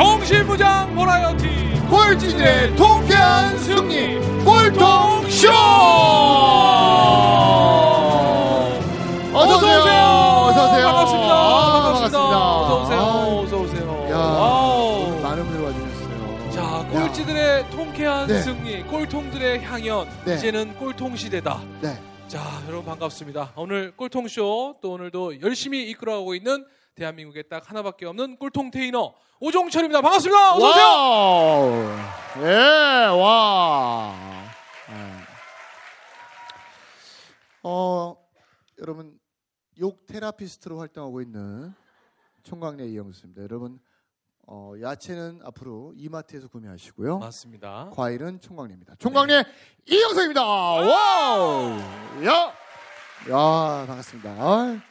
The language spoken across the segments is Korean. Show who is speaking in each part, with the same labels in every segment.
Speaker 1: 정신무장 버라이어티.
Speaker 2: 꼴찌들의 통쾌한 승리.
Speaker 1: 어서 오세요.
Speaker 2: 어서오세요.
Speaker 1: 반갑습니다.
Speaker 2: 아,
Speaker 1: 반갑습니다. 어서 오세요.
Speaker 2: 아,
Speaker 1: 어서 오세요.
Speaker 2: 야,
Speaker 1: wow.
Speaker 2: 많은 분들 와주셨어요.
Speaker 1: 자 꼴찌들의 통쾌한
Speaker 2: 네.
Speaker 1: 승리 꼴통들의 향연.
Speaker 2: 네.
Speaker 1: 이제는 꼴통 시대다.
Speaker 2: 네.
Speaker 1: 자, 여러분 반갑습니다. 오늘 꼴통쇼 또 오늘도 열심히 이끌어가고 있는 대한민국에 딱 하나밖에 없는 꼴통 테이너 오종철입니다. 반갑습니다. 어서 오세요.
Speaker 2: wow 예, 와. 예. 어, 여러분 욕 therapist로 활동하고 있는 총각네 이영석입니다. 여러분 어, 야채는 앞으로 이마트에서 구매하시고요.
Speaker 1: 맞습니다.
Speaker 2: 과일은 총각네입니다. 총각네 이영석입니다. wow. 야. 야, 반갑습니다.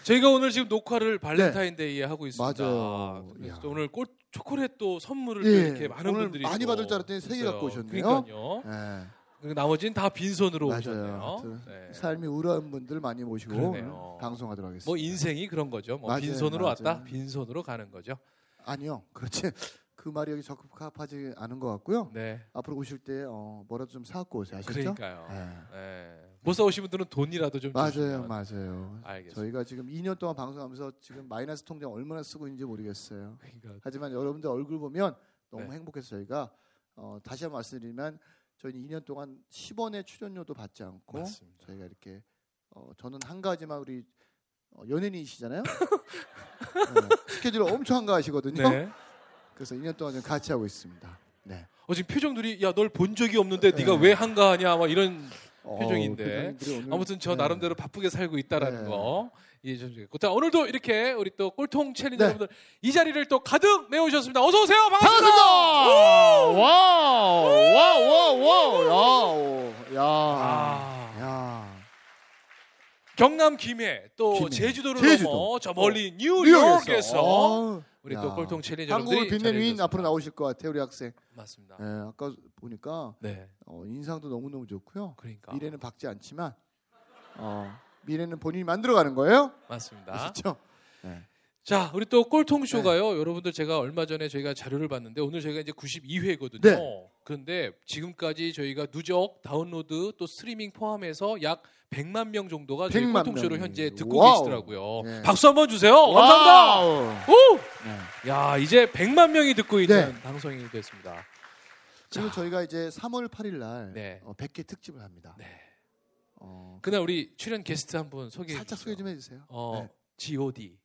Speaker 2: 아,
Speaker 1: 저희가 오늘 지금 녹화를 발렌타인데이에 하고 있습니다.
Speaker 2: 네. 맞아요.
Speaker 1: 그래서
Speaker 2: 야.
Speaker 1: 오늘 꼴 초콜릿 또 선물을
Speaker 2: 예,
Speaker 1: 또 이렇게 많은
Speaker 2: 오늘
Speaker 1: 분들이
Speaker 2: 많이
Speaker 1: 또
Speaker 2: 받을 줄 알았더니 세개
Speaker 1: 있어요.
Speaker 2: 갖고 오셨네요.
Speaker 1: 그러니까요.
Speaker 2: 예.
Speaker 1: 그리고 나머지는 다 빈손으로
Speaker 2: 맞아요.
Speaker 1: 오셨네요. 네.
Speaker 2: 삶이 우울한 분들 많이 모시고
Speaker 1: 그러네요.
Speaker 2: 방송하도록 하겠습니다.
Speaker 1: 뭐 인생이 그런 거죠. 뭐
Speaker 2: 맞아요,
Speaker 1: 빈손으로
Speaker 2: 맞아요.
Speaker 1: 왔다, 빈손으로 가는 거죠.
Speaker 2: 아니요. 그렇지. 그 말이 여기 적합하지 않은 것 같고요.
Speaker 1: 네.
Speaker 2: 앞으로 오실 때 어, 뭐라도 좀 사갖고 오세요. 아시죠?
Speaker 1: 그러니까요.
Speaker 2: 예.
Speaker 1: 네. 못 사오신 분들은 돈이라도 좀
Speaker 2: 맞아요. 맞아요.
Speaker 1: 알겠습니다.
Speaker 2: 저희가 지금 2년 동안 방송하면서 지금 마이너스 통장 얼마나 쓰고 있는지 모르겠어요.
Speaker 1: 그러니까
Speaker 2: 하지만 여러분들 얼굴 보면 너무
Speaker 1: 네.
Speaker 2: 행복해서 저희가 어, 다시 한번 말씀드리면 저희는 2년 동안 10원의 출연료도 받지 않고
Speaker 1: 맞습니다.
Speaker 2: 저희가 이렇게 어, 저는 한 가지만 우리 어, 연예인이시잖아요. 네, 스케줄 엄청 한가하시거든요.
Speaker 1: 네.
Speaker 2: 그래서 2년 동안 좀 같이 하고 있습니다. 네.
Speaker 1: 어 지금 표정들이 야 널 본 적이 없는데
Speaker 2: 네.
Speaker 1: 네가 왜 한가하냐 막 이런
Speaker 2: 어,
Speaker 1: 표정인데.
Speaker 2: 표정들이 오늘-
Speaker 1: 아무튼 저
Speaker 2: 네.
Speaker 1: 나름대로 바쁘게 살고 있다라는
Speaker 2: 네.
Speaker 1: 거 이해 좀 주겠고 자 오늘도 이렇게 우리 또 꼴통 챌린저
Speaker 2: 네.
Speaker 1: 여러분들 이 자리를 또 가득 메우셨습니다 어서 오세요 반갑습니다.
Speaker 2: 와우, 와우, 와우, 와우, 야,
Speaker 1: 아,
Speaker 2: 야.
Speaker 1: 경남 김해 또
Speaker 2: 김해.
Speaker 1: 제주도를
Speaker 2: 제주도.
Speaker 1: 넘어 저 멀리
Speaker 2: 뉴욕에서
Speaker 1: 뉴욕에서
Speaker 2: 어,
Speaker 1: 우리
Speaker 2: 야.
Speaker 1: 또 꼴통 챌린저
Speaker 2: 한국을 빛낸 위인. 앞으로 나오실 것 같아요, 우리 학생.
Speaker 1: 맞습니다
Speaker 2: 예, 아까 보니까
Speaker 1: 네
Speaker 2: 어, 인상도 너무 너무 좋고요.
Speaker 1: 그러니까
Speaker 2: 미래는 박지 않지만 어, 미래는 본인이 만들어가는 거예요.
Speaker 1: 맞습니다
Speaker 2: 아시죠? 네.
Speaker 1: 자, 우리 또 꼴통 쇼가요. 여러분들 제가 얼마 전에 저희가 자료를 봤는데 오늘 저희가 이제 92회거든요.
Speaker 2: 네.
Speaker 1: 그런데 지금까지 저희가 누적 다운로드 또 스트리밍 포함해서 약 100만 명 정도가 저희
Speaker 2: 100만
Speaker 1: 꼴통 쇼를
Speaker 2: 명이.
Speaker 1: 현재 듣고
Speaker 2: 와우.
Speaker 1: 계시더라고요.
Speaker 2: 네.
Speaker 1: 박수 한번 주세요. 감사합니다. 오!
Speaker 2: 네.
Speaker 1: 야, 이제 100만 명이 듣고 있는
Speaker 2: 네.
Speaker 1: 방송이 됐습니다.
Speaker 2: 그리고
Speaker 1: 자.
Speaker 2: 저희가 이제 3월 8일 날
Speaker 1: 네.
Speaker 2: 어, 100회 특집을 합니다.
Speaker 1: 네.
Speaker 2: 어,
Speaker 1: 그날 우리 출연 게스트 한 분 소개해
Speaker 2: 살짝. 소개 좀 해주세요.
Speaker 1: 어, G.O.D.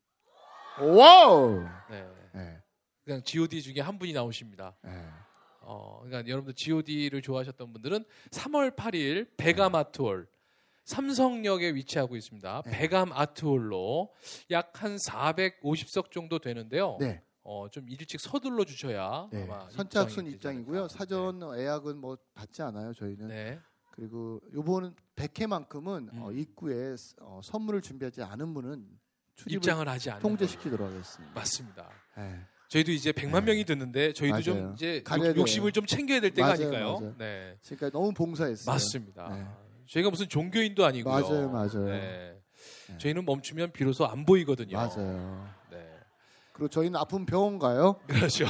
Speaker 2: 와우.
Speaker 1: 네.
Speaker 2: 네.
Speaker 1: 그냥 G.O.D 중에 한 분이 나오십니다.
Speaker 2: 네.
Speaker 1: 어, 그러니까 여러분들 G.O.D를 좋아하셨던 분들은 3월 8일 베감 아트홀 삼성역에 위치하고 있습니다.
Speaker 2: 네.
Speaker 1: 베감 아트홀로 약 한 450석 정도 되는데요.
Speaker 2: 네.
Speaker 1: 어, 좀 일찍 서둘러 주셔야
Speaker 2: 네.
Speaker 1: 아마
Speaker 2: 선착순
Speaker 1: 입장이
Speaker 2: 입장이고요. 사전 예약은 뭐 받지 않아요. 저희는.
Speaker 1: 네. 네.
Speaker 2: 그리고 요번은 100회만큼은
Speaker 1: 음.
Speaker 2: 어, 입구에 어, 선물을 준비하지 않은 분은 출입을 통제시키도록 하겠습니다.
Speaker 1: 맞습니다.
Speaker 2: 네.
Speaker 1: 저희도 이제 100만
Speaker 2: 네.
Speaker 1: 명이 듣는데 저희도 좀
Speaker 2: 맞아요.
Speaker 1: 이제
Speaker 2: 가려야
Speaker 1: 욕, 욕심을 좀 챙겨야 될 때가
Speaker 2: 맞아요,
Speaker 1: 아닐까요?
Speaker 2: 맞아요.
Speaker 1: 네.
Speaker 2: 지금까지 너무 봉사했어요.
Speaker 1: 맞습니다.
Speaker 2: 네.
Speaker 1: 저희가 무슨 종교인도 아니고요.
Speaker 2: 맞아요, 맞아요.
Speaker 1: 네.
Speaker 2: 네.
Speaker 1: 저희는 멈추면 비로소 안 보이거든요.
Speaker 2: 맞아요.
Speaker 1: 네.
Speaker 2: 그리고 저희는 아픈 병원 가요.
Speaker 1: 그렇죠.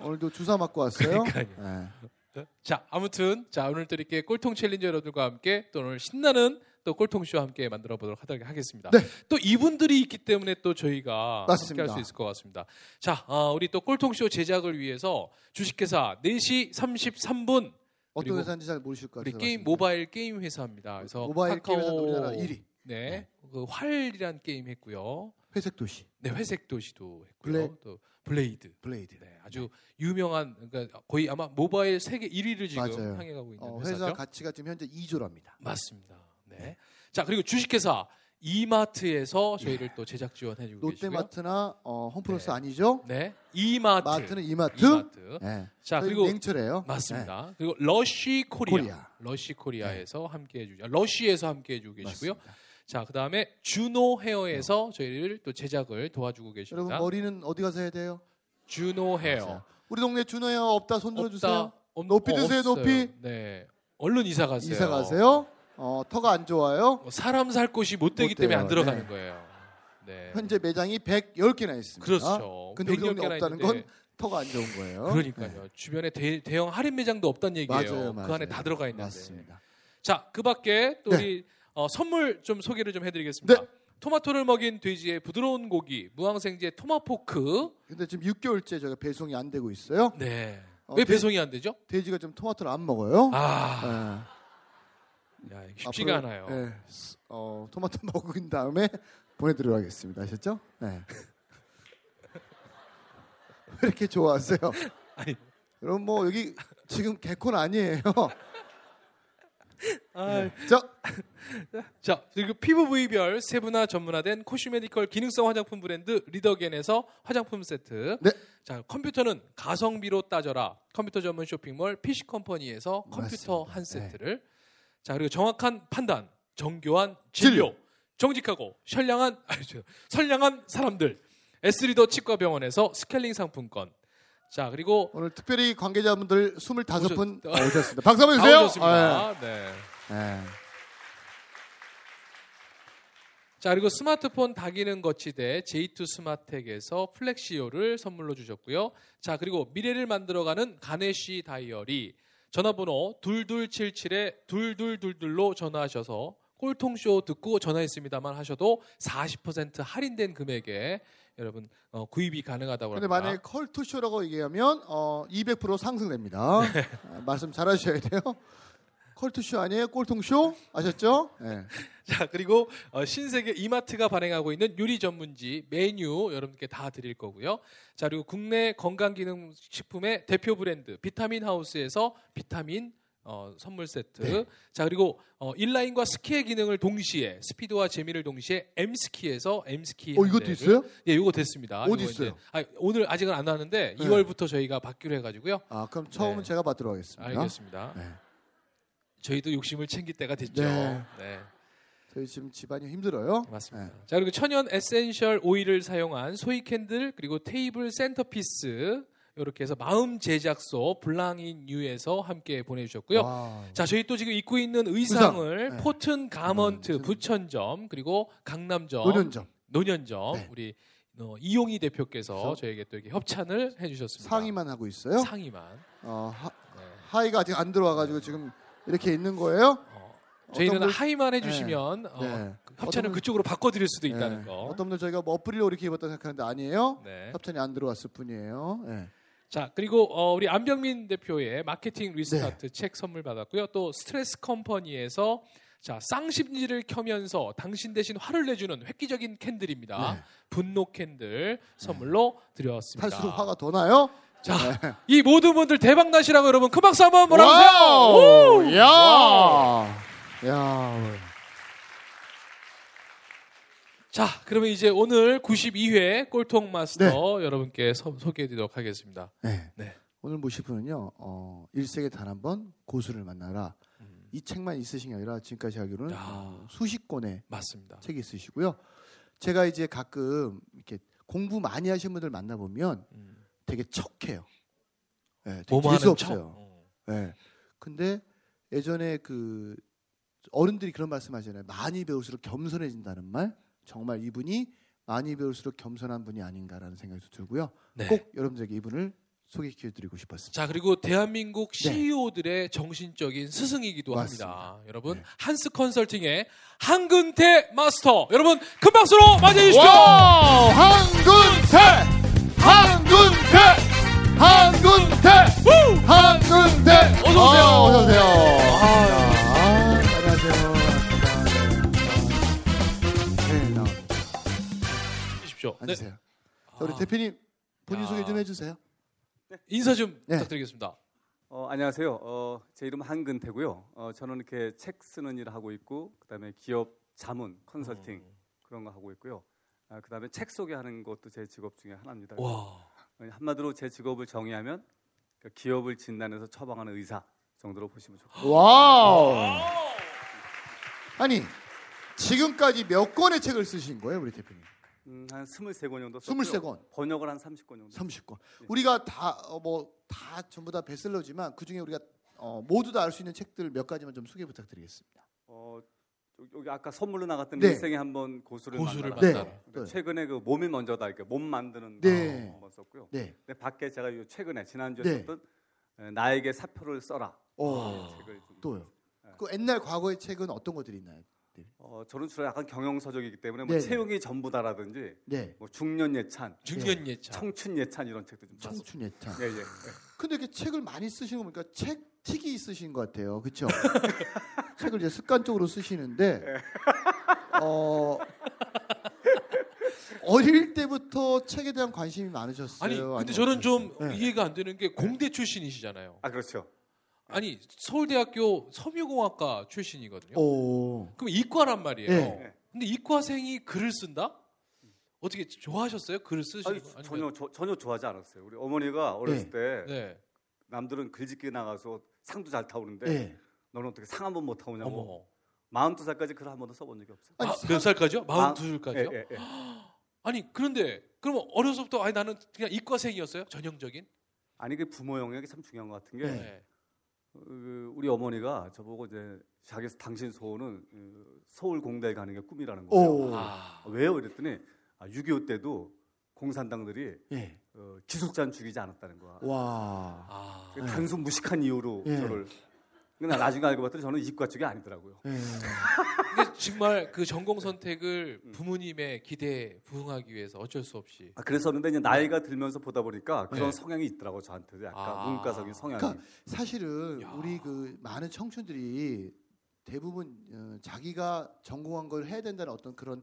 Speaker 2: 오늘도 주사 맞고 왔어요.
Speaker 1: 그러니까요.
Speaker 2: 네.
Speaker 1: 자, 아무튼 자 오늘 또 이렇게 꼴통 챌린저 여러분들과 함께 또 오늘 신나는 또 꼴통 쇼 함께 만들어 보도록 하겠습니다.
Speaker 2: 네.
Speaker 1: 또 이분들이 있기 때문에 또 저희가
Speaker 2: 맞습니다.
Speaker 1: 함께 할 수 있을 것 같습니다. 자, 어, 우리 또 꼴통 쇼 제작을 위해서 주식회사 4시 33분
Speaker 2: 어떤 회사인지 잘 모르실 것
Speaker 1: 우리
Speaker 2: 같아요.
Speaker 1: 게임 모바일 게임 회사입니다. 그래서
Speaker 2: 모바일
Speaker 1: 카카오
Speaker 2: 게임 회사 우리나라 1위.
Speaker 1: 네, 그 활이란 게임 했고요.
Speaker 2: 회색 도시
Speaker 1: 네, 회색 도시도 했고요.
Speaker 2: 블레-
Speaker 1: 또 블레이드.
Speaker 2: 블레이드.
Speaker 1: 네, 아주 유명한 그러니까 거의 아마 모바일 세계 1위를 지금
Speaker 2: 맞아요.
Speaker 1: 향해 가고 있는
Speaker 2: 어,
Speaker 1: 회사죠.
Speaker 2: 회사 가치가 지금 현재 2조랍니다.
Speaker 1: 맞습니다. 네. 자, 그리고 주식회사 이마트에서 저희를 또 제작 지원해 주고 계시고요.
Speaker 2: 롯데마트나 어, 홈플러스
Speaker 1: 네.
Speaker 2: 아니죠?
Speaker 1: 네. 이마트.
Speaker 2: 마트는 이마트.
Speaker 1: 이마트.
Speaker 2: 네.
Speaker 1: 자, 그리고
Speaker 2: 냉철해요.
Speaker 1: 맞습니다. 그리고 러쉬 코리아.
Speaker 2: 코리아.
Speaker 1: 러쉬 코리아에서 함께 해 주죠. 러쉬에서 함께 해 주고
Speaker 2: 네.
Speaker 1: 계시고요.
Speaker 2: 맞습니다.
Speaker 1: 자, 그 다음에 주노 헤어에서 저희를 또 제작을 도와주고 계십니다.
Speaker 2: 여러분 머리는 어디 가서 해야 돼요?
Speaker 1: 주노 헤어.
Speaker 2: 맞아요. 우리 동네 준호 헤어 없다 손 들어주세요.
Speaker 1: 없-
Speaker 2: 높이
Speaker 1: 어,
Speaker 2: 드세요,
Speaker 1: 없어요.
Speaker 2: 높이.
Speaker 1: 네. 얼른 이사 가세요.
Speaker 2: 이사 가세요. 어, 터가 안 좋아요.
Speaker 1: 어, 사람 살 곳이 못 되기
Speaker 2: 못
Speaker 1: 때문에
Speaker 2: 돼요.
Speaker 1: 안 들어가는
Speaker 2: 네.
Speaker 1: 거예요. 네.
Speaker 2: 현재 매장이 110개나 있습니다.
Speaker 1: 그렇죠.
Speaker 2: 근데
Speaker 1: 110 개나
Speaker 2: 없다는
Speaker 1: 있는데
Speaker 2: 건 터가 안 좋은 거예요.
Speaker 1: 그러니까요.
Speaker 2: 네.
Speaker 1: 주변에 대, 형 할인 매장도 없다는 얘기예요.
Speaker 2: 맞아요, 맞아요.
Speaker 1: 그 안에 다 들어가 있는데.
Speaker 2: 맞습니다.
Speaker 1: 자, 그 밖에 또
Speaker 2: 네.
Speaker 1: 우리 어, 선물 좀 소개를 좀 해드리겠습니다.
Speaker 2: 네.
Speaker 1: 토마토를 먹인 돼지의 부드러운 고기, 무항생제 토마포크.
Speaker 2: 근데 지금 6개월째 저희가 배송이 안 되고 있어요.
Speaker 1: 네.
Speaker 2: 어,
Speaker 1: 왜
Speaker 2: 돼-
Speaker 1: 배송이 안 되죠?
Speaker 2: 돼지가 좀 토마토를 안 먹어요.
Speaker 1: 아,
Speaker 2: 네.
Speaker 1: 야, 쉽지가
Speaker 2: 앞으로,
Speaker 1: 않아요.
Speaker 2: 네. 어, 토마토 먹은 다음에 보내드리도록 하겠습니다. 아셨죠? 네. 왜 이렇게 좋아하세요?
Speaker 1: 아니.
Speaker 2: 여러분 뭐 여기 지금 개콘 아니에요.
Speaker 1: 아,
Speaker 2: 자,
Speaker 1: 자, 그리고 피부 부위별 세분화 전문화된 코슈메디컬 기능성 화장품 브랜드 리더겐에서 화장품 세트.
Speaker 2: 네.
Speaker 1: 자, 컴퓨터는 가성비로 따져라. 컴퓨터 전문 쇼핑몰 PC 컴퍼니에서 컴퓨터
Speaker 2: 맞습니다. 네.
Speaker 1: 한 세트를. 자, 그리고 정확한 판단, 정교한 진료,
Speaker 2: 진료.
Speaker 1: 정직하고 선량한 아니, 선량한 사람들. 에스리더 치과병원에서 스케일링 상품권. 자, 그리고
Speaker 2: 오늘 특별히 관계자분들 25분
Speaker 1: 오셨-
Speaker 2: 오셨습니다. 박수 한번 주세요.
Speaker 1: 나오셨습니다. 네.
Speaker 2: 네.
Speaker 1: 자 그리고 스마트폰 다기능 거치대 J2 스마텍에서 플렉시오를 선물로 주셨고요. 자 그리고 미래를 만들어가는 가네시 다이어리 전화번호 2277에 2222로 전화하셔서 꼴통쇼 듣고 전화했습니다만 하셔도 40% 할인된 금액에 여러분 어, 구입이 가능하다고
Speaker 2: 근데
Speaker 1: 합니다.
Speaker 2: 만약에 컬투쇼라고 얘기하면 어, 200% 상승됩니다.
Speaker 1: 네.
Speaker 2: 아, 말씀 잘 하셔야 돼요. 컬투쇼 아니에요? 꼴통쇼? 아셨죠? 네.
Speaker 1: 자 그리고 어, 신세계 이마트가 발행하고 있는 요리 전문지 메뉴 여러분께 다 드릴 거고요. 자 그리고 국내 건강기능식품의 대표 브랜드 비타민 하우스에서 비타민 어, 선물 세트.
Speaker 2: 네.
Speaker 1: 자 그리고 어, 인라인과 스키의 기능을 동시에 스피드와 재미를 동시에 M 스키에서 M 스키.
Speaker 2: 어, 이것도 있어요?
Speaker 1: 예, 이거 됐습니다.
Speaker 2: 어디 있어요?
Speaker 1: 아, 오늘 아직은 안 나왔는데
Speaker 2: 네.
Speaker 1: 2월부터 저희가 받기로 해가지고요.
Speaker 2: 아, 그럼 처음은
Speaker 1: 네.
Speaker 2: 제가 받도록 하겠습니다.
Speaker 1: 알겠습니다.
Speaker 2: 네.
Speaker 1: 저희도 욕심을 챙길 때가 됐죠.
Speaker 2: 네.
Speaker 1: 네.
Speaker 2: 저희 지금 집안이 힘들어요.
Speaker 1: 맞습니다.
Speaker 2: 네.
Speaker 1: 자 그리고 천연 에센셜 오일을 사용한 소이 캔들 그리고 테이블 센터피스 이렇게 해서 마음 제작소 블랑인 뉴에서 함께 보내주셨고요.
Speaker 2: 와우.
Speaker 1: 자 저희 또 지금 입고 있는 의상을
Speaker 2: 의상. 네.
Speaker 1: 포튼 가먼트
Speaker 2: 음,
Speaker 1: 부천점 그리고 강남점
Speaker 2: 논현점
Speaker 1: 논현점
Speaker 2: 네.
Speaker 1: 우리 어, 이용희 대표께서
Speaker 2: 그래서
Speaker 1: 저에게 또 이렇게 협찬을 해주셨습니다.
Speaker 2: 상의만 하고 있어요.
Speaker 1: 상의만.
Speaker 2: 어, 하,
Speaker 1: 네.
Speaker 2: 하의가 아직 안 들어와가지고 지금 이렇게 있는 거예요.
Speaker 1: 어, 저희는
Speaker 2: 분-
Speaker 1: 하의만 해주시면 어,
Speaker 2: 네.
Speaker 1: 협찬을 그쪽으로 바꿔드릴 수도 있다는
Speaker 2: 네.
Speaker 1: 거.
Speaker 2: 어떤 분들 저희가 뭐 일부러 이렇게 입었다 생각하는데 아니에요.
Speaker 1: 네.
Speaker 2: 협찬이 안 들어왔을 뿐이에요. 네.
Speaker 1: 자 그리고 어, 우리 안병민 대표의 마케팅
Speaker 2: 네.
Speaker 1: 리스타트 책 선물 받았고요. 또 스트레스 컴퍼니에서 자 쌍심지를 켜면서 당신 대신 화를 내주는 획기적인 캔들입니다.
Speaker 2: 네.
Speaker 1: 분노 캔들 선물로 드렸습니다.
Speaker 2: 탈수록 화가 더 나요?
Speaker 1: 자,
Speaker 2: 네.
Speaker 1: 이 모든 분들 대박 나시라고 여러분 큰 박수 한번 보내주세요.
Speaker 2: 와우! 야! 야!
Speaker 1: 자, 그러면 이제 오늘 92회 꼴통 마스터 여러분께 소, 소개해드리도록 하겠습니다.
Speaker 2: 네.
Speaker 1: 네.
Speaker 2: 오늘 모실 분은요, 어, 일생에 단 한 번 고수를 만나라.
Speaker 1: 음,
Speaker 2: 이 책만 있으신 게 아니라 지금까지 알기로는
Speaker 1: 야.
Speaker 2: 어, 수십 권의
Speaker 1: 맞습니다.
Speaker 2: 책이 있으시고요. 제가 이제 가끔 이렇게 공부 많이 하신 분들 만나보면
Speaker 1: 음,
Speaker 2: 되게 척해요. 네, 되게 재수. 없어요.
Speaker 1: 어.
Speaker 2: 네. 근데 예전에 그 어른들이 그런 말씀하잖아요. 많이 배울수록 겸손해진다는 말. 정말 이분이 많이 배울수록 겸손한 분이 아닌가라는 생각이 들고요.
Speaker 1: 네.
Speaker 2: 꼭 여러분들에게 이분을 소개시켜드리고 싶었습니다.
Speaker 1: 자 그리고 대한민국
Speaker 2: 네.
Speaker 1: CEO들의 정신적인 스승이기도
Speaker 2: 맞습니다.
Speaker 1: 합니다. 여러분
Speaker 2: 네.
Speaker 1: 한스 컨설팅의 한근태 마스터 여러분 큰 박수로 맞이해 주시죠.
Speaker 2: 와우! 한근태! 한근태! 한근태! 한근태!
Speaker 1: 어서 오세요.
Speaker 2: 아, 어서 오세요.
Speaker 1: 아,
Speaker 2: 아, 안녕하세요. 반갑습니다. 네, 나옵니다.
Speaker 1: 주십시오. 네.
Speaker 2: 앉으세요. 자, 우리
Speaker 1: 아,
Speaker 2: 대표님 본인
Speaker 1: 야.
Speaker 2: 소개 좀 해주세요.
Speaker 1: 인사 좀
Speaker 2: 네.
Speaker 1: 부탁드리겠습니다.
Speaker 3: 어, 안녕하세요. 어, 제 이름은 한근태고요. 어, 저는 이렇게 책 쓰는 일을 하고 있고, 그다음에 기업 자문, 컨설팅
Speaker 1: 음.
Speaker 3: 그런 거 하고 있고요. 아, 그다음에 책 소개하는 것도 제 직업 중에 하나입니다.
Speaker 1: 와.
Speaker 3: 한마디로 제 직업을 정의하면 그 기업을 진단해서 처방하는 의사 정도로 보시면 좋고.
Speaker 2: 와우. 아니 지금까지 몇 권의 책을 쓰신 거예요, 우리 대표님?
Speaker 3: 음, 한 23권 정도 썼고요.
Speaker 2: 23권.
Speaker 3: 번역을 한 30권 정도.
Speaker 2: 30권. 우리가 다뭐다 전부 다 베스트셀러지만 그 중에 우리가 어, 모두 다 알 수 있는 책들 몇 가지만 좀 소개 부탁드리겠습니다.
Speaker 3: 어, 여기- 아까 선물로 나갔던
Speaker 2: 네.
Speaker 3: 일생에 한번 고수를,
Speaker 1: 고수를
Speaker 3: 만나라.
Speaker 1: 만나라.
Speaker 2: 네.
Speaker 3: 그러니까 최근에 그 몸이 먼저다 이렇게 몸 만드는
Speaker 2: 네.
Speaker 3: 거 한번 썼고요.
Speaker 2: 네.
Speaker 3: 근데 밖에 제가 요 최근에 지난주에
Speaker 2: 네.
Speaker 3: 썼던 에, 나에게 사표를 써라
Speaker 2: 어.
Speaker 3: 책을 좀
Speaker 2: 또요.
Speaker 3: 네.
Speaker 2: 그 옛날 과거의 책은 어떤 것들이 있나요?
Speaker 3: 어, 저는 주로 약간 경영서적이기 때문에 뭐
Speaker 2: 네네.
Speaker 3: 채용이 전부다라든지
Speaker 2: 네.
Speaker 3: 뭐 중년 예찬,
Speaker 1: 중년 예찬.
Speaker 3: 청춘 예찬 이런 책도 좀.
Speaker 2: 청춘 예찬.
Speaker 3: 예, 예. 예.
Speaker 2: 근데 이렇게 책을 많이 쓰시는 거 보니까 책 틱이 있으신 것 같아요. 그렇죠? 책을 이제 습관적으로 쓰시는데 어 어릴 때부터 책에 대한 관심이 많으셨어요.
Speaker 1: 아니 근데
Speaker 2: 아니면
Speaker 1: 저는 좀?
Speaker 2: 네.
Speaker 1: 이해가 안 되는 게 공대 출신이시잖아요.
Speaker 3: 아 그렇죠.
Speaker 1: 아니 서울대학교 섬유공학과 출신이거든요.
Speaker 2: 오.
Speaker 1: 그럼 이과란 말이에요.
Speaker 2: 네.
Speaker 1: 근데 이과생이 글을 쓴다? 어떻게 좋아하셨어요? 글을 쓰시는
Speaker 3: 아니,
Speaker 1: 거? 아니면-
Speaker 3: 전혀 저, 전혀 좋아하지 않았어요. 우리 어머니가 어렸을 때
Speaker 1: 네.
Speaker 3: 남들은 글짓기 나가서 상도 잘 타오는데
Speaker 2: 네.
Speaker 3: 너는 어떻게 상 한 번 못 타오냐고.
Speaker 1: 어머.
Speaker 3: 42살까지 글 한 번도 써본 적이 없어요.
Speaker 2: 아니,
Speaker 1: 아,
Speaker 2: 사-
Speaker 1: 몇 살까지요?
Speaker 3: 마-
Speaker 1: 42살까지요?
Speaker 3: 예, 예, 예.
Speaker 1: 아니 그런데 그럼 어려서부터 아니 나는 그냥 이과생이었어요? 전형적인?
Speaker 3: 아니 그 부모 영역이 참 중요한 것 같은 게
Speaker 1: 네.
Speaker 3: 그 우리 어머니가 저보고 이제 자기 당신 소원은 그 서울 공대에 가는 게 꿈이라는 거예요.
Speaker 2: 오.
Speaker 1: 아.
Speaker 3: 왜요? 그랬더니 아, 6.25 때도 공산당들이
Speaker 2: 예.
Speaker 3: 어, 기숙자는 죽이지 않았다는 거야.
Speaker 2: 와.
Speaker 1: 아.
Speaker 3: 그 단순 무식한 이유로
Speaker 2: 예.
Speaker 3: 저를. 근데 나중에 알고 봤더니 저는 이과 쪽이 아니더라고요.
Speaker 2: 예.
Speaker 1: 근데 정말 그 전공 선택을
Speaker 3: 음.
Speaker 1: 부모님의 기대에 부응하기 위해서 어쩔 수 없이
Speaker 3: 아, 그래서 그런데 이제 나이가 들면서 보다 보니까 그런
Speaker 1: 네.
Speaker 3: 성향이 있더라고 저한테도 약간
Speaker 1: 아.
Speaker 3: 문과적인 성향이.
Speaker 2: 그러니까 사실은
Speaker 1: 야.
Speaker 2: 우리 그 많은 청춘들이 대부분 어, 자기가 전공한 걸 해야 된다는 어떤 그런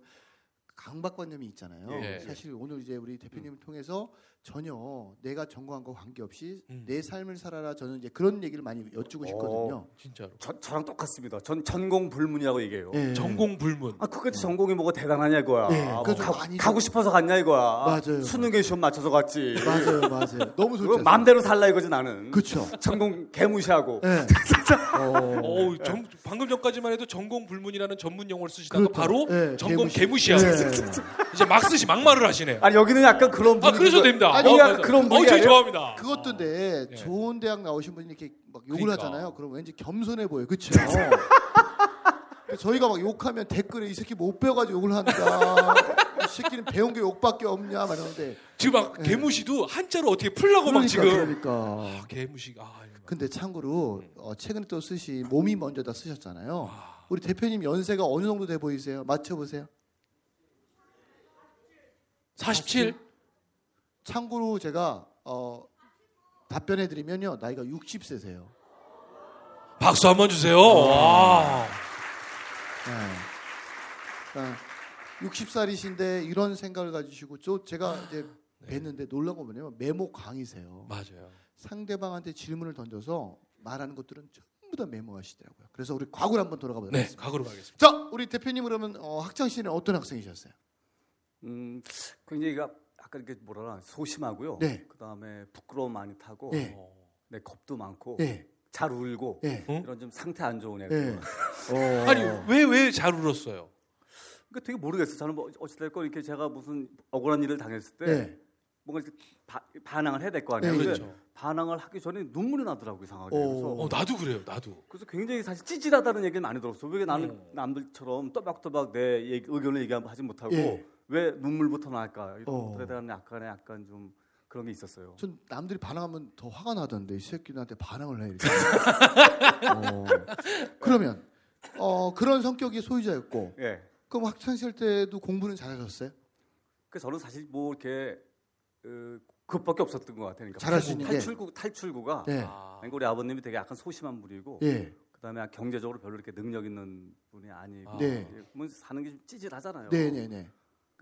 Speaker 2: 강박관념이 있잖아요.
Speaker 1: 예.
Speaker 2: 사실 오늘 이제 우리 대표님을 통해서 전혀 내가 전공한 거 관계없이
Speaker 1: 음.
Speaker 2: 내 삶을 살아라 저는 이제 그런 얘기를 많이 여쭈고 싶거든요.
Speaker 1: 진짜로
Speaker 3: 저, 저랑 똑같습니다. 전 전공 불문이라고 얘기해요.
Speaker 2: 예.
Speaker 1: 전공 불문.
Speaker 3: 아, 그까지 전공이 뭐가 대단하냐 이거야.
Speaker 2: 예,
Speaker 3: 아, 뭐
Speaker 2: 그래서
Speaker 3: 가,
Speaker 2: 많이
Speaker 3: 가고 싶어서 갔냐 이거야.
Speaker 2: 맞아요.
Speaker 3: 수능에 시험 맞춰서 갔지.
Speaker 2: 맞아요, 맞아요. 너무 좋죠.
Speaker 3: 마음대로 살라 이거지 나는.
Speaker 2: 그렇죠.
Speaker 3: 전공 개무시하고.
Speaker 2: 예. 어.
Speaker 1: 어우, 정- 방금 전까지만 해도 전공 불문이라는 전문 용어를 쓰시다가
Speaker 2: 그렇죠.
Speaker 1: 바로
Speaker 2: 예,
Speaker 1: 전공
Speaker 2: 개무시.
Speaker 1: 개무시하고
Speaker 2: 예.
Speaker 1: 이제 막 쓰시 막말을 하시네요.
Speaker 3: 아니 여기는 약간 그런
Speaker 1: 아
Speaker 3: 분위기가-
Speaker 1: 그러 됩니다.
Speaker 2: 아니,
Speaker 1: 어.
Speaker 3: 그런
Speaker 1: 어,
Speaker 3: 분위기
Speaker 1: 저희
Speaker 3: 아니에요?
Speaker 1: 좋아합니다.
Speaker 2: 그것도인데
Speaker 1: 예.
Speaker 2: 좋은 대학 나오신 분이 이렇게 막 욕을
Speaker 1: 그러니까.
Speaker 2: 하잖아요. 그럼 왠지 겸손해 보여, 그렇죠? 저희가 막 욕하면 댓글에 이 새끼 못 배워가지고 욕을 한다. 이 새끼는 배운 게 욕밖에 없냐, 막 이러는데.
Speaker 1: 지금 막
Speaker 2: 예.
Speaker 1: 개무시도 한자로 어떻게 풀라고 막
Speaker 2: 그러니까,
Speaker 1: 지금.
Speaker 2: 그러니까.
Speaker 1: 아, 개무시. 아, 막.
Speaker 2: 근데 참고로
Speaker 1: 음.
Speaker 2: 어, 최근에 또 쓰시 몸이 먼저다 쓰셨잖아요.
Speaker 1: 아,
Speaker 2: 우리 대표님 연세가 어느 정도 돼 보이세요? 맞춰 보세요.
Speaker 1: 47?
Speaker 2: 참고로 제가 어, 답변해 드리면요 나이가 60세세요.
Speaker 1: 박수 한번 주세요. 와.
Speaker 2: 네. 60살이신데 이런 생각을 가지시고 저 제가 이제
Speaker 1: 네.
Speaker 2: 뵀는데 놀란 거 뭐냐면 메모 강이세요.
Speaker 1: 맞아요.
Speaker 2: 상대방한테 질문을 던져서 말하는 것들은 전부 다 메모하시더라고요. 그래서 우리 과거를 한번 돌아가 보도록
Speaker 1: 네,
Speaker 2: 하겠습니다.
Speaker 1: 각오로 가겠습니다.
Speaker 2: 자, 우리 대표님 그러면 어, 학창 시절에 어떤 학생이셨어요?
Speaker 3: 음, 굉장히 가- 약간 이렇게 뭐라나 소심하고요.
Speaker 2: 네.
Speaker 3: 그다음에 부끄러움 많이 타고
Speaker 2: 네.
Speaker 1: 어.
Speaker 3: 네, 겁도 많고
Speaker 2: 예.
Speaker 3: 잘 울고
Speaker 2: 예.
Speaker 1: 응?
Speaker 3: 이런 좀 상태 안 좋은 애.
Speaker 2: 예.
Speaker 3: 들
Speaker 2: 어.
Speaker 1: 아니 왜 왜 잘 울었어요?
Speaker 3: 그러니까 되게 모르겠어요. 저는 뭐 어찌됐건 이렇게 제가 무슨 억울한 일을 당했을 때
Speaker 2: 예.
Speaker 3: 뭔가 이렇게 바, 반항을 해야 될 거 아니에요.
Speaker 2: 네,
Speaker 1: 그렇죠.
Speaker 3: 반항을 하기 전에 눈물이 나더라고요, 이상하게.
Speaker 2: 어.
Speaker 3: 그래서
Speaker 1: 어 나도 그래요. 나도.
Speaker 3: 그래서 굉장히 사실 찌질하다는 얘기를 많이 들었어. 왜 나는
Speaker 1: 음.
Speaker 3: 남들처럼 또박또박 내 얘기- 의견을 얘기하지 못하고
Speaker 2: 예.
Speaker 3: 왜 눈물부터 날까? 이런
Speaker 2: 어.
Speaker 3: 것들에 대한 약간의 약간 좀 그런 게 있었어요.
Speaker 2: 전 남들이 반항하면 더 화가 나던데 이 새끼들한테 반항을 해 이렇게. 어. 그러면 어, 그런 성격의 소유자였고
Speaker 3: 예.
Speaker 2: 그럼 학창 시절 때도 공부는 잘하셨어요?
Speaker 3: 그래서 저는 사실 뭐 이렇게 어, 그것밖에 없었던 것 같아요. 그러니까
Speaker 2: 잘할 수 있는 게.
Speaker 3: 탈출구 탈출구가
Speaker 2: 네.
Speaker 1: 아.
Speaker 3: 그러니까 우리 아버님이 되게 약간 소심한 분이고
Speaker 2: 예.
Speaker 3: 그다음에 경제적으로 별로 이렇게 능력 있는 분이 아니고
Speaker 1: 아.
Speaker 2: 네.
Speaker 3: 뭐 사는 게 좀 찌질하잖아요.
Speaker 2: 네, 네, 네.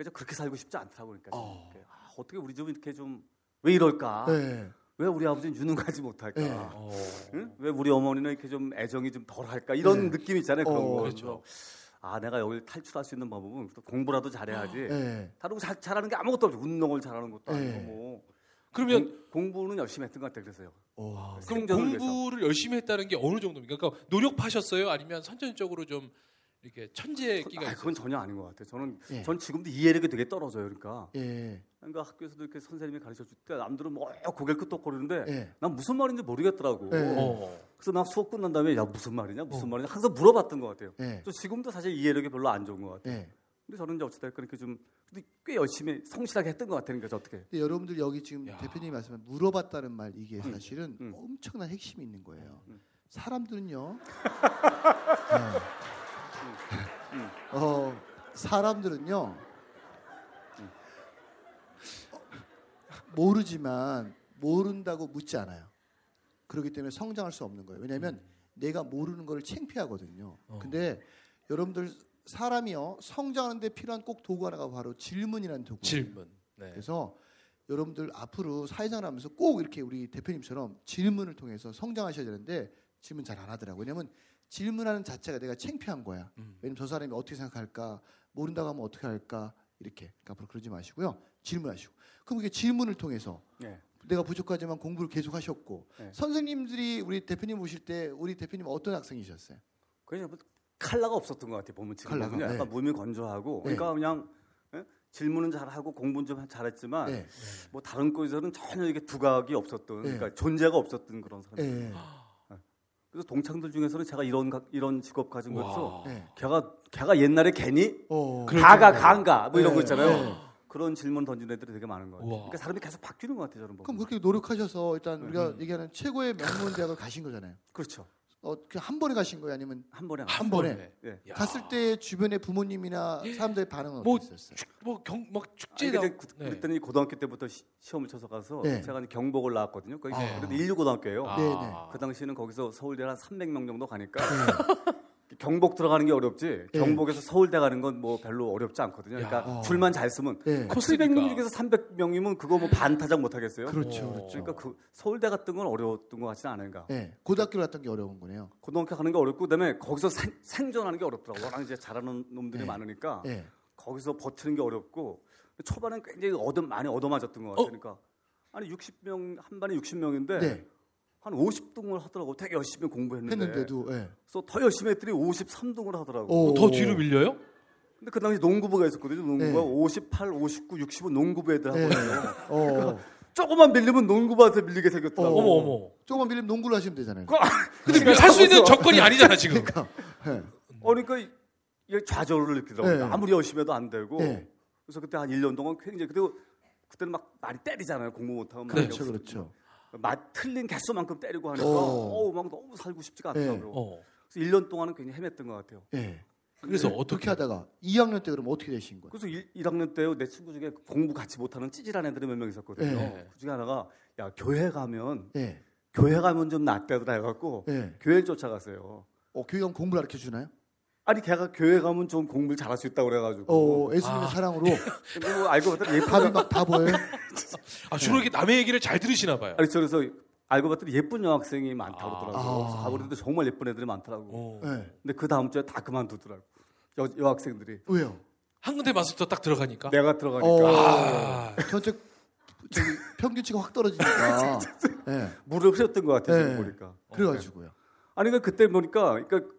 Speaker 3: 그래서 그렇게 살고 싶지 않더라고 그러니까
Speaker 2: 어.
Speaker 3: 아, 어떻게 우리 집은 이렇게 좀 왜 이럴까?
Speaker 2: 네.
Speaker 3: 왜 우리 아버지는 유능 가지 못할까?
Speaker 2: 네.
Speaker 1: 어.
Speaker 3: 응? 왜 우리 어머니는 이렇게 좀 애정이 좀 덜할까? 이런
Speaker 2: 네.
Speaker 3: 느낌 있잖아요. 그런
Speaker 2: 어,
Speaker 3: 거.
Speaker 1: 그렇죠.
Speaker 3: 아 내가 여기 탈출할 수 있는 방법은 또 공부라도 잘해야지.
Speaker 2: 예.
Speaker 3: 다른 거 잘, 잘하는 게 아무것도 없죠. 운동을 잘하는 것도 아니고
Speaker 2: 예.
Speaker 3: 뭐.
Speaker 1: 그러면
Speaker 3: 공, 공부는 열심히 했던 것 같아요. 그래서요.
Speaker 2: 오.
Speaker 1: 그럼
Speaker 3: 생존을 위해서.
Speaker 1: 공부를 열심히 했다는 게 어느 정도입니까? 그러니까 노력하셨어요? 아니면 선천적으로 좀 이렇게 천재 끼가
Speaker 3: 아,
Speaker 1: 있어요?
Speaker 3: 그건 전혀 아닌 것 같아요. 저는
Speaker 2: 예.
Speaker 3: 전 지금도 이해력이 되게 떨어져요. 그러니까.
Speaker 2: 예.
Speaker 3: 그러니까 학교에서도 이렇게 선생님이 가르쳐 줄 때 남들은 뭐 고개를 끄덕거리는데
Speaker 2: 예.
Speaker 3: 난 무슨 말인지 모르겠더라고.
Speaker 2: 예.
Speaker 1: 어.
Speaker 3: 그래서 나 수업 끝난 다음에 야 무슨 말이냐 무슨
Speaker 1: 어.
Speaker 3: 말이냐 항상 물어봤던 것 같아요.
Speaker 2: 예.
Speaker 3: 저 지금도 사실 이해력이 별로 안 좋은 것 같아요.
Speaker 2: 예.
Speaker 3: 근데 저는 이제 어찌됐건 이렇게 좀 근데 꽤 열심히 성실하게 했던 것 같아요. 그러니까 어떻게?
Speaker 2: 근데 여러분들 여기 지금
Speaker 1: 야.
Speaker 2: 대표님이 말씀한 물어봤다는 말 이게
Speaker 3: 음.
Speaker 2: 사실은
Speaker 3: 음.
Speaker 2: 엄청난 핵심이 있는 거예요.
Speaker 3: 음.
Speaker 2: 사람들은요. 네.
Speaker 3: 음.
Speaker 2: 어, 사람들은요. 모르지만 모른다고 묻지 않아요. 그렇기 때문에 성장할 수 없는 거예요. 왜냐하면 내가 모르는 걸 창피하거든요.
Speaker 1: 어.
Speaker 2: 근데 여러분들 사람이요 성장하는데 필요한 꼭 도구 하나가 바로 질문이라는 도구.
Speaker 1: 질문. 네.
Speaker 2: 그래서 여러분들 앞으로 사회생활 하면서 꼭 이렇게 우리 대표님처럼 질문을 통해서 성장하셔야 되는데 질문 잘 안 하더라고요. 왜냐면 질문하는 자체가 내가 창피한 거야.
Speaker 1: 음.
Speaker 2: 왜냐면 저 사람이 어떻게 생각할까? 모른다고 하면 어떻게 할까? 이렇게. 그러니까 앞으로 그러지 마시고요. 질문하시고. 그럼 이게 질문을 통해서
Speaker 3: 예.
Speaker 2: 내가 부족하지만 공부를 계속 하셨고
Speaker 3: 네.
Speaker 2: 선생님들이 우리 대표님 오실 때 우리 대표님 어떤 학생이셨어요?
Speaker 3: 그냥 뭐 칼라가 없었던 것 같아요. 보면 지금
Speaker 2: 칼라가,
Speaker 3: 그냥 약간
Speaker 2: 네.
Speaker 3: 몸이 건조하고
Speaker 2: 네.
Speaker 3: 그러니까 그냥 예? 질문은 잘하고 공부는 좀 잘했지만
Speaker 2: 네.
Speaker 3: 뭐 다른 거에서는 전혀 이게 두각이 없었던
Speaker 2: 네.
Speaker 3: 그러니까 존재가 없었던 그런 사람.
Speaker 2: 네.
Speaker 3: 그래서 동창들 중에서는 제가 이런 가- 이런 직업 가진 거.
Speaker 1: 와.
Speaker 2: 네.
Speaker 3: 걔가 걔가 옛날에 괜히
Speaker 2: 어.
Speaker 3: 가가. 간가 뭐 이런 거
Speaker 2: 네.
Speaker 3: 있잖아요.
Speaker 2: 네.
Speaker 3: 그런 질문 던지는 애들이 되게 많은.
Speaker 1: 우와.
Speaker 3: 그러니까 사람이 계속 바뀌는 것 같아요, 저는 보면.
Speaker 2: 그럼 그렇게 노력하셔서 일단
Speaker 3: 네.
Speaker 2: 우리가 얘기하는 최고의 명문 대학을 가신 거잖아요.
Speaker 3: 그렇죠.
Speaker 2: 어, 그냥 한 번에 가신 거예요, 아니면
Speaker 3: 한 번에
Speaker 2: 한 번에?
Speaker 1: 번에.
Speaker 3: 예.
Speaker 1: 야.
Speaker 2: 갔을 때 주변의 부모님이나 사람들의 반응은
Speaker 1: 뭐
Speaker 2: 어땠어요?
Speaker 1: 뭐경막
Speaker 3: 아니,
Speaker 1: 축제
Speaker 3: 근데
Speaker 1: 나
Speaker 3: 그, 그랬더니 고등학교 때부터 시, 험을 쳐서 가서
Speaker 2: 네.
Speaker 3: 제가 경복을 나왔거든요. 거기
Speaker 2: 아.
Speaker 3: 그래도 인류 고등학교예요.
Speaker 1: 아.
Speaker 2: 네, 네.
Speaker 3: 그 당시에는 거기서 서울대 한 300명 정도 가니까
Speaker 2: 네.
Speaker 3: 경복 들어가는 게 어렵지.
Speaker 2: 네.
Speaker 3: 경복에서 서울대 가는 건 뭐 별로 어렵지 않거든요. 그러니까
Speaker 1: 야.
Speaker 2: 어.
Speaker 3: 줄만 잘 쓰면
Speaker 2: 네.
Speaker 1: 코스니까.
Speaker 3: 700명 중에서 300명이면 그거 뭐 반 타작 못 하겠어요.
Speaker 2: 그렇죠,
Speaker 1: 어.
Speaker 2: 그렇죠.
Speaker 3: 그러니까 그 서울대 갔던 건 어려웠던 것 같지는 않은가.
Speaker 2: 네. 고등학교를 갔던 게 어려운 거네요.
Speaker 3: 고등학교 가는 게 어렵고 그다음에 거기서 생, 생존하는 게 어렵더라고. 워낙 이제 잘하는 놈들이
Speaker 2: 네.
Speaker 3: 많으니까
Speaker 2: 네.
Speaker 3: 거기서 버티는 게 어렵고 초반엔 굉장히 얻어 많이 얻어맞았던 것 같아요. 그러니까 아니 60명 한 반에 60명인데
Speaker 2: 네.
Speaker 3: 한 50등을 하더라고. 되게 열심히 공부했는데.
Speaker 2: 했는데도 네.
Speaker 3: 그래서 더 열심히 했더니 53등을 하더라고.
Speaker 2: 오.
Speaker 1: 어, 더 뒤로 밀려요?
Speaker 3: 근데 그 당시 농구부가 있었거든요. 농구가
Speaker 2: 네.
Speaker 3: 58, 59, 60은 농구부 애들
Speaker 2: 네.
Speaker 3: 하거든요.
Speaker 2: 어.
Speaker 3: 조금만 밀리면 농구부한테 밀리게 생겼더라고.
Speaker 1: 어머 어머.
Speaker 2: 조금만 밀리면 농구를 하시면 되잖아요.
Speaker 1: 근데 살수 있는 조건이 아니잖아 지금.
Speaker 2: 그러니까. 네.
Speaker 3: 어, 그러니까 좌절을 느끼더라고요.
Speaker 2: 네.
Speaker 3: 아무리 열심히 해도 안 되고.
Speaker 2: 네.
Speaker 3: 그래서 그때 한 1년 동안 굉장히 그리고 그때는 막 많이 때리잖아요. 공부 못하면 막
Speaker 2: 그렇죠, 그렇죠.
Speaker 3: 맛 틀린 개수만큼 때리고 하니까
Speaker 2: 오.
Speaker 3: 어우 막 너무 살고 싶지가
Speaker 2: 네.
Speaker 3: 않더라고요.
Speaker 1: 어.
Speaker 3: 그래서 1년 동안은 굉장히 헤맸던 것 같아요.
Speaker 2: 네.
Speaker 1: 그래서
Speaker 2: 그렇게
Speaker 1: 어떻게
Speaker 2: 하다가 2학년 때 그럼 어떻게 되신 거예요?
Speaker 3: 그래서 1, 학년 때요 내 친구 중에 공부 같이 못하는 찌질한 애들이 몇 명 있었거든요.
Speaker 2: 네.
Speaker 3: 그 중에 하나가 야 교회 가면
Speaker 2: 네.
Speaker 3: 교회 가면 좀 낫대더라 해갖고
Speaker 2: 네.
Speaker 3: 교회를 쫓아갔어요.
Speaker 2: 어, 교회 가면 공부를 가르쳐 주나요?
Speaker 3: 아니 걔가 교회 가면 좀 공부를 잘할 수 있다고 그래가지고
Speaker 2: 어, 예수님의
Speaker 1: 아.
Speaker 2: 사랑으로
Speaker 3: 근데 뭐 알고 봤더니 예쁜
Speaker 2: 답이 막다 보여요?
Speaker 1: 아 주로 이렇게 남의 얘기를 잘 들으시나 봐요.
Speaker 3: 아니 그래서 알고 봤더니 예쁜 여학생이 많다고
Speaker 1: 아.
Speaker 3: 그러더라고요. 그래서
Speaker 2: 아.
Speaker 3: 가보는데 정말 예쁜 애들이 많더라고.
Speaker 1: 어.
Speaker 2: 네.
Speaker 3: 근데 그 다음 주에 다 그만두더라고. 여, 여학생들이
Speaker 2: 왜요?
Speaker 1: 한 군데 마스터 딱 들어가니까.
Speaker 3: 내가 들어가니까
Speaker 2: 어.
Speaker 1: 아.
Speaker 2: 전체 저기 평균치가 확 떨어지니까. 네.
Speaker 3: 물을 흐렸던 것 같아요.
Speaker 2: 네.
Speaker 3: 보니까.
Speaker 2: 그래가지고요.
Speaker 3: 아니 그러니까 그때 보니까 그러니까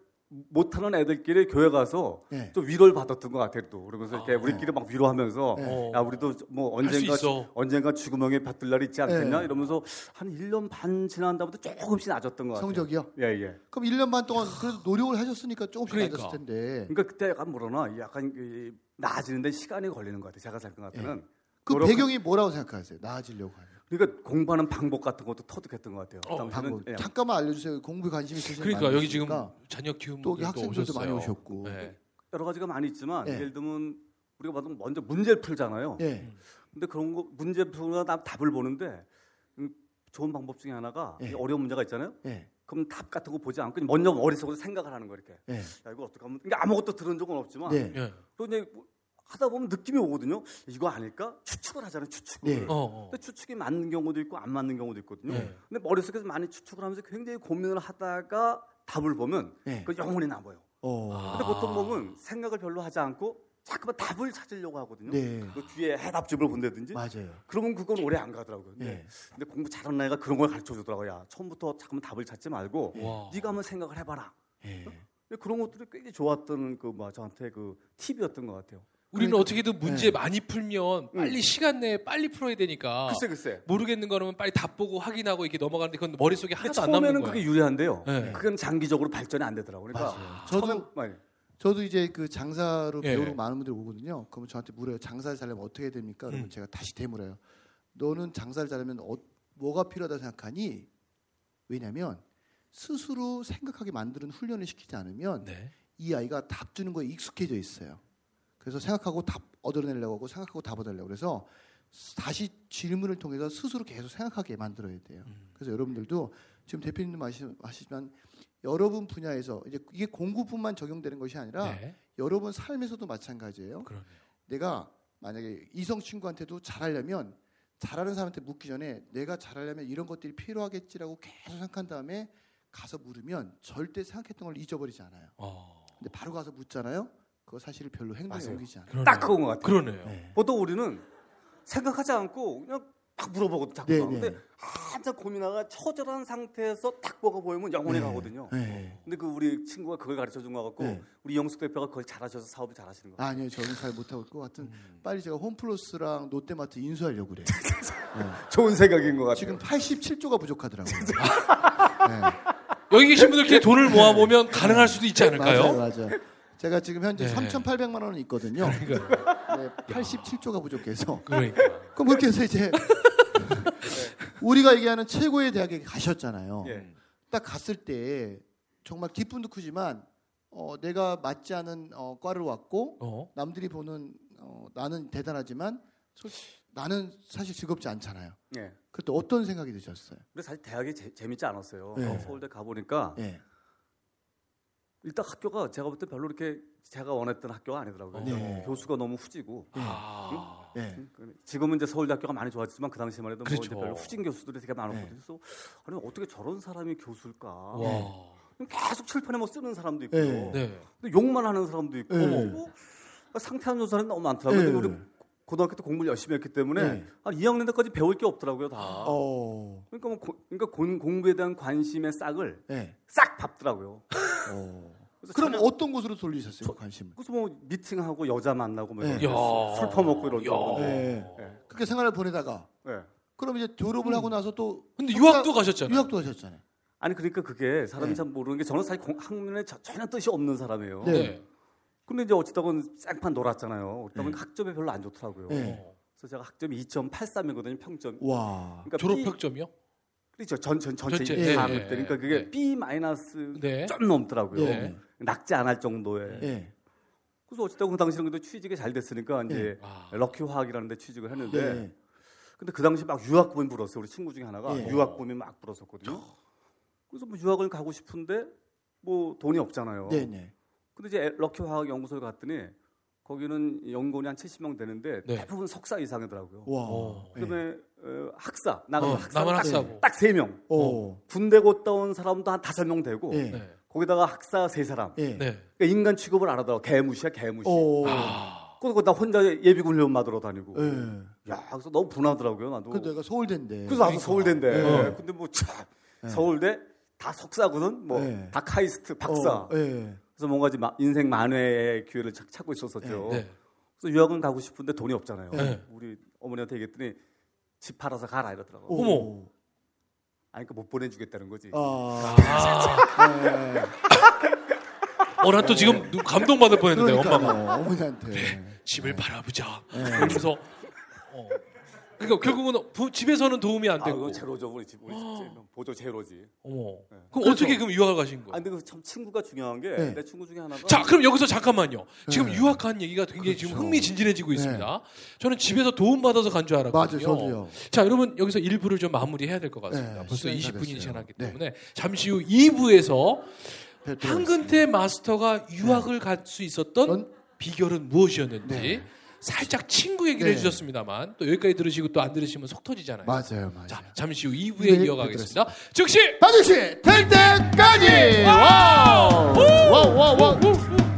Speaker 3: 못하는 애들끼리 교회 가서
Speaker 2: 네.
Speaker 3: 좀 위로를 받았던 것 같아요. 또 그러면서 이렇게
Speaker 1: 아.
Speaker 3: 우리끼리 막 위로하면서
Speaker 2: 네.
Speaker 1: 어.
Speaker 3: 야 우리도 뭐 언젠가. 언젠가 죽음형에 받들 날이 있지 않겠냐
Speaker 2: 네.
Speaker 3: 이러면서 한 1년 반 지난 다음부터 조금씩 낮았던 것 같아요.
Speaker 2: 성적이요?
Speaker 3: 예 예.
Speaker 2: 그럼 1년 반 동안 그래도 노력을 하셨으니까 조금씩
Speaker 1: 그러니까.
Speaker 2: 낮았을 텐데.
Speaker 3: 그러니까 그때 약간 뭐라나 약간 이 나아지는데 시간이 걸리는 것 같아요. 제가 생각 같아는.
Speaker 2: 그
Speaker 3: 노력-
Speaker 2: 배경이 뭐라고 생각하세요? 나아지려고 하면.
Speaker 3: 그러니까 공부하는 방법 같은 것도 터득했던 것 같아요.
Speaker 1: 어,
Speaker 2: 방법.
Speaker 3: 예.
Speaker 2: 잠깐만 알려주세요. 공부에 관심이 있으신
Speaker 1: 그러니까 여기 지금 자녀 키우는
Speaker 2: 또 학생들도
Speaker 1: 오셨어요.
Speaker 2: 많이 오셨고.
Speaker 1: 네.
Speaker 3: 여러 가지가 많이 있지만
Speaker 2: 예.
Speaker 3: 예를 들면 우리가 봐도 먼저 문제를 풀잖아요.
Speaker 2: 예.
Speaker 3: 근데 그런 거 문제 풀고 나 답을 보는데 음, 좋은 방법 중에 하나가
Speaker 2: 예.
Speaker 3: 이 어려운 문제가 있잖아요.
Speaker 2: 예.
Speaker 3: 그럼 답 같은 거 보지 않고 먼저 머릿속으로 생각을 하는 거 이렇게.
Speaker 2: 예.
Speaker 3: 야 이거 어떻게 하면 그러니까 아무것도 들은 적은 없지만
Speaker 2: 네.
Speaker 1: 예.
Speaker 3: 또 이제 뭐 하다 보면 느낌이 오거든요. 이거 아닐까? 추측을 하잖아요. 추측을.
Speaker 2: 네.
Speaker 1: 어, 어.
Speaker 3: 근데 추측이 맞는 경우도 있고 안 맞는 경우도 있거든요.
Speaker 1: 네.
Speaker 3: 근데 머릿속에서 많이 추측을 하면서 굉장히 고민을 하다가 답을 보면
Speaker 2: 네.
Speaker 3: 그 영혼이 남아요.
Speaker 2: 어.
Speaker 1: 아.
Speaker 3: 근데 보통 보면 생각을 별로 하지 않고 자꾸만 답을 찾으려고 하거든요.
Speaker 2: 네.
Speaker 3: 그 뒤에 해답집을 본다든지.
Speaker 2: 맞아요.
Speaker 3: 그러면 그건 오래 안 가더라고요. 근데,
Speaker 2: 네.
Speaker 3: 근데 공부 잘하는 애가 그런 걸 가르쳐 주더라고요. 야, 처음부터 자꾸만 답을 찾지 말고
Speaker 1: 와.
Speaker 3: 네가 한번 생각을 해봐라.
Speaker 2: 예.
Speaker 3: 근데 그런 것들이 굉장히 좋았던 그 뭐 저한테 그 팁이었던 것 같아요.
Speaker 1: 우리는
Speaker 2: 그러니까-
Speaker 1: 어떻게든 문제
Speaker 2: 네.
Speaker 1: 많이 풀면 빨리 시간 내에 빨리 풀어야 되니까
Speaker 3: 글쎄 글쎄.
Speaker 1: 모르겠는 거는 빨리 답 보고 확인하고 이렇게 넘어가는데 그건 머릿속에 하나도 안 남는
Speaker 3: 처음에는
Speaker 1: 거야.
Speaker 3: 그게 유리한데요.
Speaker 1: 네.
Speaker 3: 그건 장기적으로 발전이 안 되더라고요. 그러니까
Speaker 2: 맞아요. 저도
Speaker 3: 처음- 네.
Speaker 2: 저도 이제 그 장사로
Speaker 1: 예.
Speaker 2: 배우러 많은 분들이 오거든요. 그러면 저한테 물어요. 장사를 잘하면 어떻게 해야 됩니까? 그러면
Speaker 1: 음.
Speaker 2: 제가 다시 되물어요. 너는 장사를 잘하면 어, 뭐가 필요하다 생각하니? 왜냐하면 스스로 생각하게 만드는 훈련을 시키지 않으면
Speaker 1: 네.
Speaker 2: 이 아이가 답 주는 거에 익숙해져 있어요. 그래서 생각하고 답 얻어내려고 하고 생각하고 답 얻어내려고 그래서 다시 질문을 통해서 스스로 계속 생각하게 만들어야 돼요.
Speaker 1: 음.
Speaker 2: 그래서 여러분들도 지금 대표님도 아시지만 여러분 분야에서 이제 이게 공부뿐만 적용되는 것이 아니라
Speaker 1: 네.
Speaker 2: 여러분 삶에서도 마찬가지예요.
Speaker 1: 그러네요.
Speaker 2: 내가 만약에 이성 친구한테도 잘하려면 잘하는 사람한테 묻기 전에 내가 잘하려면 이런 것들이 필요하겠지라고 계속 생각한 다음에 가서 물으면 절대 생각했던 걸 잊어버리지 않아요.
Speaker 1: 어.
Speaker 2: 근데 바로 가서 묻잖아요. 그거 사실 별로 행동에
Speaker 3: 맞아요.
Speaker 2: 옮기지 않아요.
Speaker 3: 딱 그건 것 같아요.
Speaker 1: 그러네요.
Speaker 2: 네.
Speaker 3: 보통 우리는 생각하지 않고 그냥 딱 물어보거든 자꾸.
Speaker 2: 네,
Speaker 3: 근데
Speaker 2: 네.
Speaker 3: 한참 고민하다가 처절한 상태에서 딱 뭐가 보이면 영혼이
Speaker 2: 네.
Speaker 3: 가거든요.
Speaker 2: 네.
Speaker 3: 근데 그 우리 친구가 그걸 가르쳐 준거 같고
Speaker 2: 네.
Speaker 3: 우리 영숙 대표가 그걸 잘하셔서 사업을 잘하시는 거. 같아요.
Speaker 2: 아니요, 저는 잘 못하고 있고 하여튼
Speaker 1: 음.
Speaker 2: 빨리 제가 홈플러스랑 롯데마트 인수하려고 그래요. 네.
Speaker 3: 좋은 생각인 것 같아요.
Speaker 2: 지금 87조가 부족하더라고요. 네.
Speaker 1: 여기 계신 분들끼리 돈을 모아 보면 가능할 수도 있지 않을까요?
Speaker 2: 맞아요, 맞아요. 제가 지금 현재
Speaker 1: 네.
Speaker 2: 3,800만 원은 있거든요.
Speaker 1: 그러니까.
Speaker 2: 네, 87조가 부족해서.
Speaker 1: 그러니까.
Speaker 2: 그럼 그렇게 해서 이제 우리가 얘기하는 최고의 대학에 가셨잖아요.
Speaker 3: 예.
Speaker 2: 딱 갔을 때 정말 기쁨도 크지만 어, 내가 맞지 않은 어, 과를 왔고
Speaker 1: 어.
Speaker 2: 남들이 보는 어, 나는 대단하지만 솔직히 나는 사실 즐겁지 않잖아요.
Speaker 3: 예.
Speaker 2: 그때 어떤 생각이 드셨어요?
Speaker 3: 근데 사실 대학이 재, 재밌지 않았어요.
Speaker 2: 네.
Speaker 3: 서울대 가 보니까
Speaker 2: 예.
Speaker 3: 일단 학교가 제가 볼 때 별로 이렇게 제가 원했던 학교가 아니더라고요.
Speaker 2: 네.
Speaker 3: 교수가 너무 후지고.
Speaker 1: 아.
Speaker 2: 예.
Speaker 3: 음, 지금은 이제 서울대 학교가 많이 좋아졌지만 그 당시만 해도 뭐
Speaker 1: 그렇죠.
Speaker 3: 이제 별로 후진 교수들이 되게 많았거든요.
Speaker 2: 네.
Speaker 3: 그래서 아니 어떻게 저런 사람이 교수일까?
Speaker 1: 와.
Speaker 3: 계속 칠판에 뭐 쓰는 사람도.
Speaker 2: 네.
Speaker 1: 네.
Speaker 3: 근데 욕만 하는 사람도 있고
Speaker 2: 네.
Speaker 3: 뭐 상태한 조사는 너무 많더라고요. 근데
Speaker 2: 네.
Speaker 3: 우리 고등학교 때 공부를 열심히 했기 때문에
Speaker 2: 네.
Speaker 3: 한 2학년 때까지 배울 게 없더라고요 다.
Speaker 2: 어.
Speaker 3: 그러니까 뭐 고- 그러니까 공- 공부에 대한 관심의 싹을
Speaker 2: 예.
Speaker 3: 싹 밟더라고요.
Speaker 2: 어.
Speaker 3: 그래서
Speaker 2: 그럼 어떤 곳으로 돌리셨어요? 그 관심을?
Speaker 3: 그래서 뭐 미팅하고 여자 만나고 뭐
Speaker 2: 네.
Speaker 3: 술 퍼먹고 이런
Speaker 1: 야.
Speaker 3: 거.
Speaker 2: 네.
Speaker 3: 네.
Speaker 2: 그렇게 생활을 보내다가
Speaker 3: 네.
Speaker 2: 그럼 이제 졸업을 하고 나서 또
Speaker 1: 근데
Speaker 2: 석사-
Speaker 1: 유학도 가셨잖아요.
Speaker 2: 유학도 하셨잖아요.
Speaker 3: 아니 그러니까 그게 사람이
Speaker 2: 네.
Speaker 3: 참 모르는 게 저는 사실 공- 학문에 저- 전혀 뜻이 없는 사람이에요.
Speaker 2: 네.
Speaker 1: 네.
Speaker 3: 근데 이제 어찌다건 쌩판 놀았잖아요. 그러다
Speaker 2: 네.
Speaker 3: 학점이 별로 안 좋더라고요.
Speaker 2: 네.
Speaker 1: 어.
Speaker 3: 그래서 제가 학점이 2.83이거든요, 평점.
Speaker 2: 와.
Speaker 3: 그러니까
Speaker 1: 졸업
Speaker 3: B-
Speaker 1: 학점이요?
Speaker 3: 그렇죠. 전, 전, 전체
Speaker 1: 전체.
Speaker 2: 네.
Speaker 3: 4학년
Speaker 1: 네.
Speaker 3: 때. 그러니까 그게
Speaker 1: 네.
Speaker 3: B 마이너스
Speaker 1: 네.
Speaker 3: 좀 넘더라고요.
Speaker 2: 네.
Speaker 3: 낙지 안 할 정도에.
Speaker 2: 예.
Speaker 3: 그래서 어찌다건 그 당시는 그래도 취직이 잘 됐으니까 이제
Speaker 1: 아.
Speaker 3: 럭키 화학이라는 데 취직을 했는데
Speaker 2: 네.
Speaker 3: 근데 그 당시 막 유학금이 불었어요. 우리 친구 중에 하나가
Speaker 2: 예.
Speaker 3: 유학금이 막 불었었거든요. 그래서 뭐 유학을 가고 싶은데 뭐 돈이 없잖아요.
Speaker 2: 네, 네.
Speaker 3: 근데 이제 럭키 화학 연구소에 갔더니 거기는 연구원이 한 70명 되는데
Speaker 1: 네.
Speaker 3: 대부분 석사 이상이더라고요.
Speaker 2: 와.
Speaker 1: 어.
Speaker 2: 예.
Speaker 3: 그다음에 어, 학사 나가
Speaker 1: 어,
Speaker 3: 학사
Speaker 1: 남은
Speaker 3: 딱,
Speaker 1: 학사고.
Speaker 3: 딱세 명.
Speaker 2: 오.
Speaker 3: 군대 갔다 온 사람도 한 다섯 명 되고
Speaker 2: 예.
Speaker 1: 네.
Speaker 3: 거기다가 학사 세 사람.
Speaker 2: 예.
Speaker 1: 네.
Speaker 3: 그러니까 인간 취급을 안 하더라고. 개무시야 개무시.
Speaker 2: 오.
Speaker 1: 아.
Speaker 3: 그리고 나 혼자 예비군 훈련 받으러 다니고.
Speaker 2: 예.
Speaker 3: 야, 그래서 너무 분하더라고요, 나도.
Speaker 2: 그 내가 서울대인데.
Speaker 3: 그래서 나도 서울대인데.
Speaker 2: 네.
Speaker 3: 근데 뭐 참,
Speaker 2: 네.
Speaker 3: 서울대 다 석사거든. 뭐
Speaker 2: 네.
Speaker 3: 다 카이스트 박사.
Speaker 2: 어, 예.
Speaker 3: 그래서 뭔가 이제 마- 인생 만회의 기회를 찾- 찾고 있었었죠.
Speaker 1: 네.
Speaker 3: 그래서 유학은 가고 싶은데 돈이 없잖아요.
Speaker 1: 네.
Speaker 3: 우리 어머니한테 얘기했더니 집 팔아서 가라 이러더라고.
Speaker 2: 오.
Speaker 1: 어머.
Speaker 3: 아니 그러니까 못 보내주겠다는 거지.
Speaker 2: 아.
Speaker 1: 아.
Speaker 2: 네.
Speaker 1: 어, 난또 지금 누- 감동 받을 뻔했는데 엄마가.
Speaker 2: 어머니한테.
Speaker 1: 집을 바라보자.
Speaker 2: 네.
Speaker 1: 그러면서 어. 그러니까 결국은 부- 집에서는 도움이 안
Speaker 3: 아,
Speaker 1: 되고.
Speaker 3: 그거 제로죠 우리 집 우리 집 보조 제로지.
Speaker 1: 어머.
Speaker 3: 네.
Speaker 1: 그럼 어떻게 그럼 유학을 가신
Speaker 3: 아
Speaker 1: 거예요?
Speaker 3: 근데 그 참 친구가 중요한 게
Speaker 2: 네.
Speaker 3: 내 친구 중에 하나가
Speaker 1: 자, 그럼 여기서 잠깐만요. 지금
Speaker 2: 네.
Speaker 1: 유학한 얘기가 굉장히 지금
Speaker 2: 그렇죠.
Speaker 1: 흥미진진해지고
Speaker 2: 네.
Speaker 1: 있습니다. 저는 집에서 도움 받아서 간 줄 알았거든요.
Speaker 2: 맞아요, 저도요.
Speaker 1: 자, 여러분 여기서 1부를 좀 마무리해야 될 것 같습니다.
Speaker 2: 네,
Speaker 1: 벌써
Speaker 2: 시간이 다
Speaker 1: 20분이
Speaker 2: 됐어요.
Speaker 1: 지났기
Speaker 2: 네.
Speaker 1: 때문에 잠시 후 2부에서
Speaker 2: 뵙도록
Speaker 1: 한근태 마스터가 유학을 갈 수 있었던
Speaker 2: 넌-
Speaker 1: 비결은 무엇이었는지
Speaker 2: 네.
Speaker 1: 살짝 친구 얘기를
Speaker 2: 네.
Speaker 1: 해주셨습니다만 또 여기까지 들으시고 또 안 들으시면 속 터지잖아요.
Speaker 2: 맞아요, 맞아요.
Speaker 1: 자 잠시 후 2부에
Speaker 2: 네,
Speaker 1: 이어가겠습니다. 즉시
Speaker 2: 반드시 될 때까지. wow, wow, wow, wow.